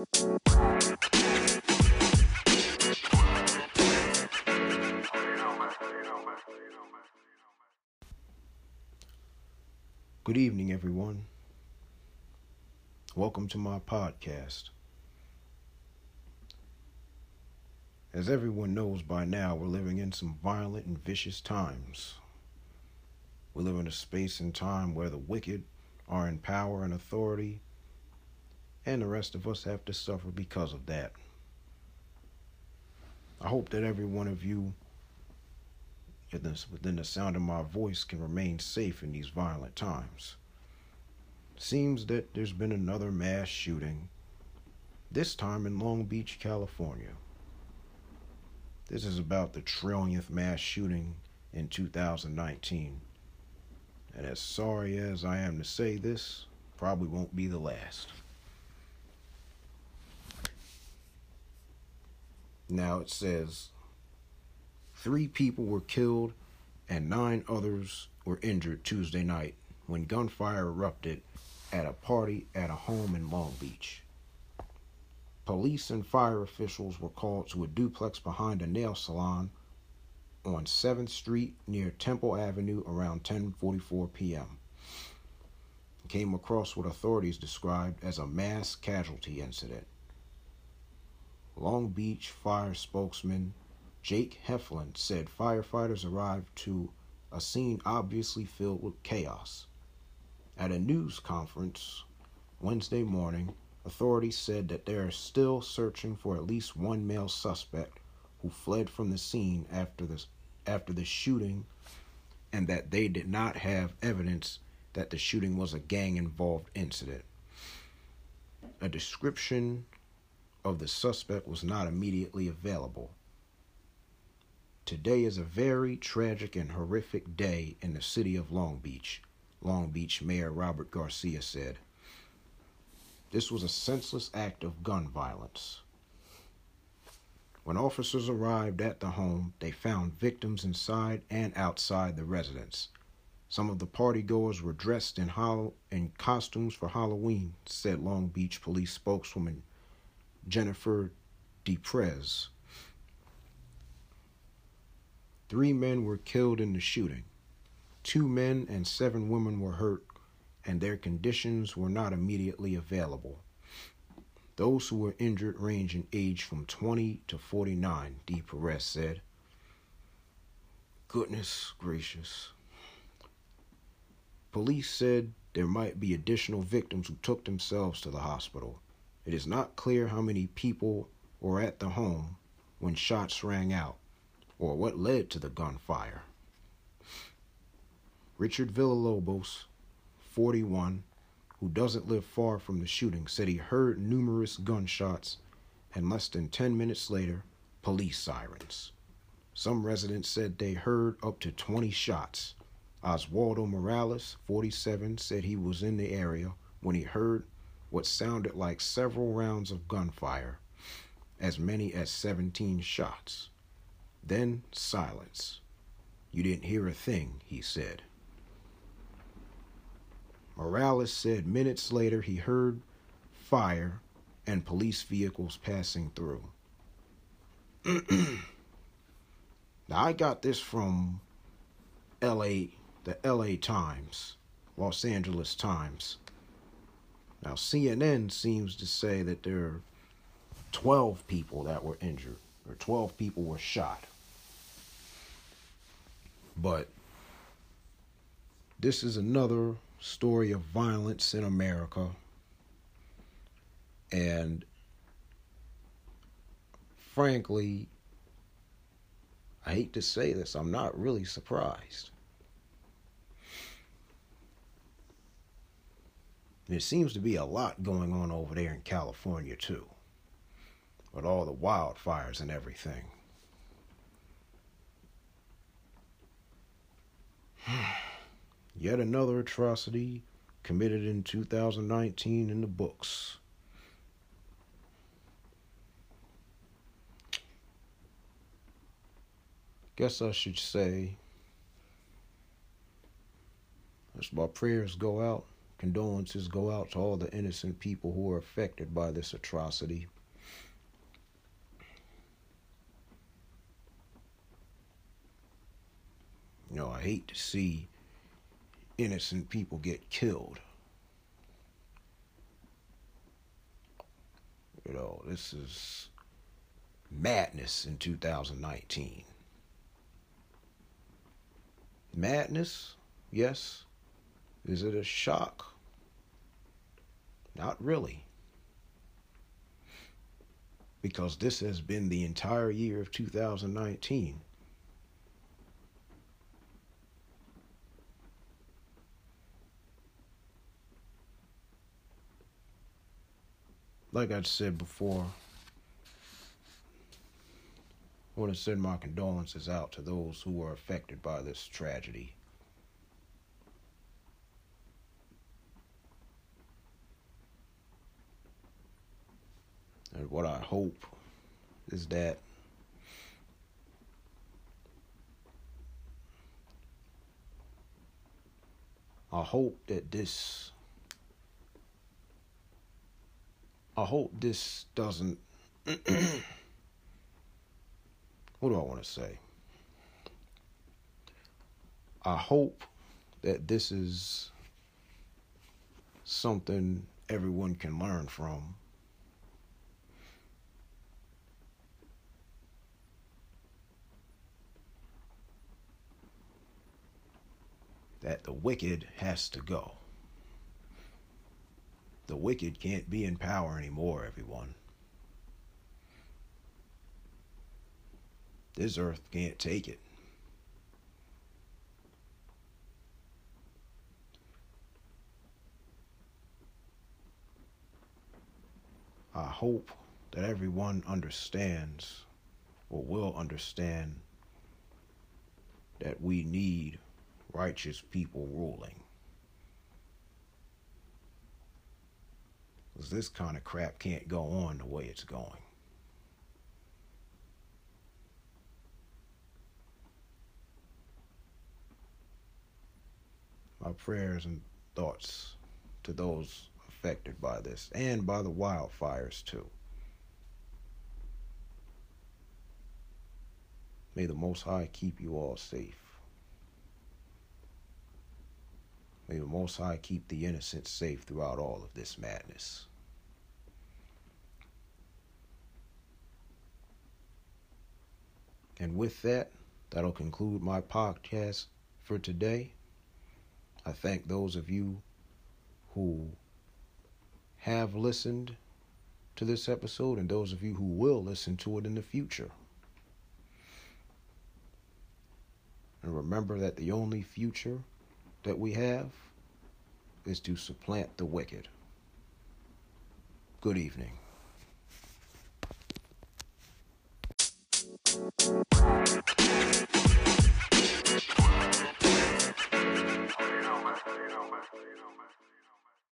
Good evening, everyone. Welcome to my podcast. As everyone knows by now, we're living in some violent and vicious times. We live in a space and time where the wicked are in power and authority, and the rest of us have to suffer because of that. I hope that every one of you within the sound of my voice can remain safe in these violent times. Seems that there's been another mass shooting, this time in Long Beach, California. This is about the trillionth mass shooting in 2019. And as sorry as I am to say this, probably won't be the last. Now it says Three people were killed and nine others were injured Tuesday night when gunfire erupted at a party at a home in Long Beach. Police and fire officials were called to a duplex behind a nail salon on 7th Street near Temple Avenue around 10:44 p.m. Came across what authorities described as a mass casualty incident. Long Beach fire spokesman Jake Heflin said firefighters arrived to a scene obviously filled with chaos. At a news conference Wednesday morning, authorities said that they are still searching for at least one male suspect who fled from the scene after the, after the shooting and that they did not have evidence that the shooting was a gang involved incident. A description of the suspect was not immediately available. Today is a very tragic and horrific day in the city of Long Beach, Long Beach Mayor Robert Garcia said. This was a senseless act of gun violence. When officers arrived at the home, they found victims inside and outside the residence. Some of the partygoers were dressed in, in costumes for Halloween, said Long Beach police spokeswoman Jennifer DePrez. Three men were killed in the shooting. Two men and seven women were hurt, and their conditions were not immediately available. Those who were injured range in age from 20 to 49, De Prez said. Goodness gracious. Police said there might be additional victims who took themselves to the hospital. It is not clear how many people were at the home when shots rang out or what led to the gunfire. Richard Villalobos, 41, who doesn't live far from the shooting, said he heard numerous gunshots and less than 10 minutes later, police sirens. Some residents said they heard up to 20 shots. Oswaldo Morales, 47, said he was in the area when he heard what sounded like several rounds of gunfire, as many as 17 shots. Then silence. You didn't hear a thing, he said. Morales said minutes later he heard fire and police vehicles passing through. now, I got this from LA, the LA Times, Los Angeles Times. Now, CNN seems to say that there are 12 people that were injured, or 12 people were shot. But this is another story of violence in America. And frankly, I hate to say this, I'm not really surprised. There seems to be a lot going on over there in California, too, with all the wildfires and everything. Yet another atrocity committed in 2019 in the books. Guess I should say, as my prayers go out condolences go out to all the innocent people who are affected by this atrocity. You know, I hate to see innocent people get killed. You know, this is madness in 2019. Madness, yes. Is it a shock? Not really. Because this has been the entire year of 2019. like I said before, I want to send my condolences out to those who were affected by this tragedy. What I hope is that I hope that this I hope this doesn't. what do I want to say? I hope that this is something everyone can learn from. That the wicked has to go. The wicked can't be in power anymore, everyone. This earth can't take it. I hope that everyone understands or will understand that we need righteous people ruling. Because this kind of crap can't go on the way it's going. My prayers and thoughts to those affected by this and by the wildfires, too. May the Most High keep you all safe. May the Most High keep the innocent safe throughout all of this madness. And with that, that'll conclude my podcast for today. I thank those of you who have listened to this episode and those of you who will listen to it in the future. And remember that the only future that we have is to supplant the wicked. Good evening. you know, man.